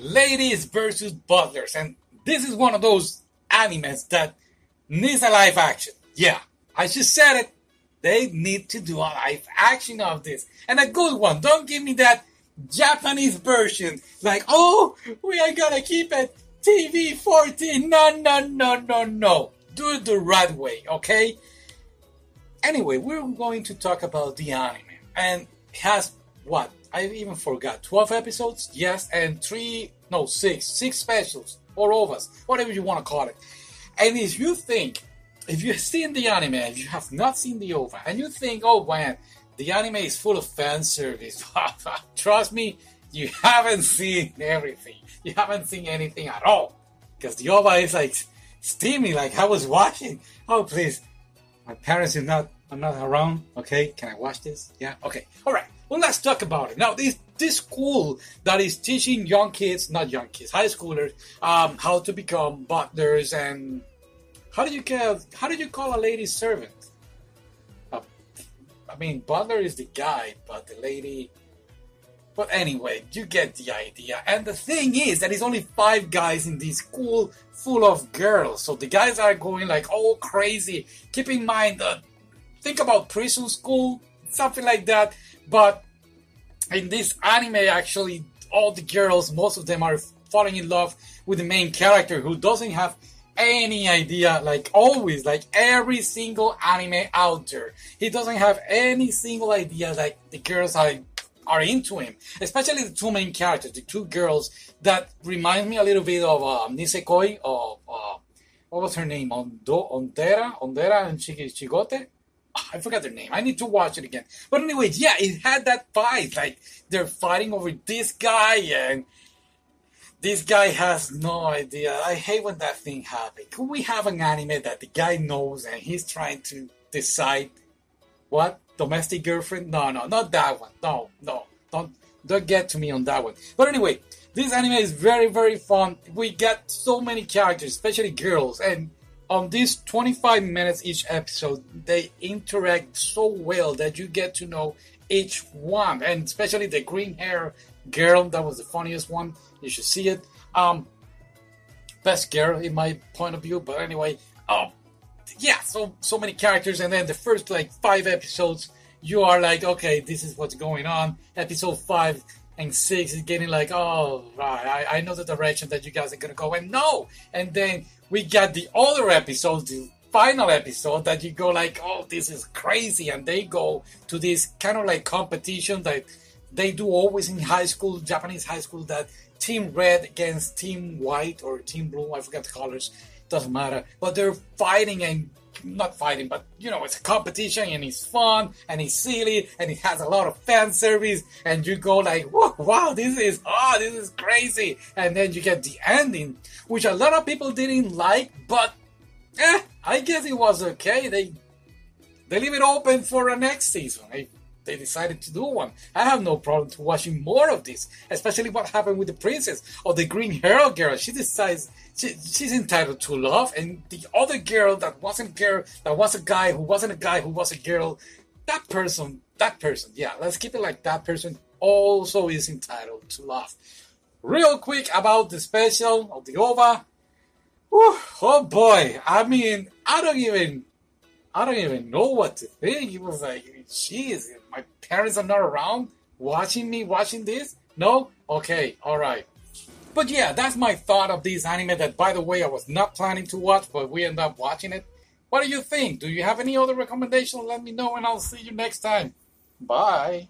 Ladies versus Butlers, and this is one of those animes that needs a live action. Yeah, I just said it. They need to do a live action of this, and a good one. Don't give me that Japanese version, like, oh, we are gonna keep it TV 14. No, no, no, no, no. Do it the right way, okay? Anyway, we're going to talk about the anime, and has what? I even forgot. 12 episodes? Yes, and three, no, six, six specials, or ovas, whatever you want to call it. And if you think, if you've seen the anime, you have not seen the OVA, and you think, oh man, the anime is full of fan service, trust me, you haven't seen everything. You haven't seen anything at all. Because the OVA is like steamy, like I was watching. Oh, please. My parents are not, are not around. Okay, can I watch this? Yeah, okay. All right. Well, let's talk about it. Now, this this school that is teaching young kids, not young kids, high schoolers, um, how to become butlers and how do you call how do you call a lady servant? Uh, I mean, butler is the guy, but the lady. But anyway, you get the idea. And the thing is that it's only five guys in this school full of girls. So the guys are going like all crazy. Keep in mind that think about prison school, something like that. But in this anime, actually, all the girls, most of them are falling in love with the main character who doesn't have any idea, like always, like every single anime out there. He doesn't have any single idea like the girls are are into him, especially the two main characters, the two girls that remind me a little bit of um, Nisekoi or uh, what was her name? Ondo, Ondera, Ondera and Chigote. I forgot their name. I need to watch it again. But anyway, yeah, it had that fight. Like they're fighting over this guy, and this guy has no idea. I hate when that thing happens. Could we have an anime that the guy knows and he's trying to decide what domestic girlfriend? No, no, not that one. No, no, don't don't get to me on that one. But anyway, this anime is very very fun. We get so many characters, especially girls, and on these 25 minutes each episode, they interact so well that you get to know each one, and especially the green hair girl. That was the funniest one. You should see it. Um, best girl in my point of view. But anyway, um, yeah, so so many characters, and then the first like five episodes, you are like, okay, this is what's going on. Episode five and six is getting like, oh right, I, I know the direction that you guys are gonna go, and no, and then we got the other episode, the final episode that you go like, oh, this is crazy, and they go to this kind of like competition that they do always in high school, Japanese high school, that team red against team white or team blue, I forget the colors, doesn't matter, but they're fighting and not fighting, but you know, it's a competition and it's fun and it's silly and it has a lot of fan service and you go like, wow, this is, oh, this is crazy. And then you get the ending, which a lot of people didn't like, but eh, I guess it was okay. They, they leave it open for the next season. They, they decided to do one. I have no problem to watching more of this, especially what happened with the princess or the green hair girl. She decides she, she's entitled to love, and the other girl that wasn't girl, that was a guy who wasn't a guy who was a girl, that person, that person, yeah, let's keep it like that person also is entitled to love. Real quick about the special of the OVA. Whew, oh boy, I mean, I don't even, I don't even know what to think. It was like, jeez, my parents are not around watching me watching this. No, okay, all right. But yeah, that's my thought of this anime that, by the way, I was not planning to watch, but we end up watching it. What do you think? Do you have any other recommendation? Let me know and I'll see you next time. Bye.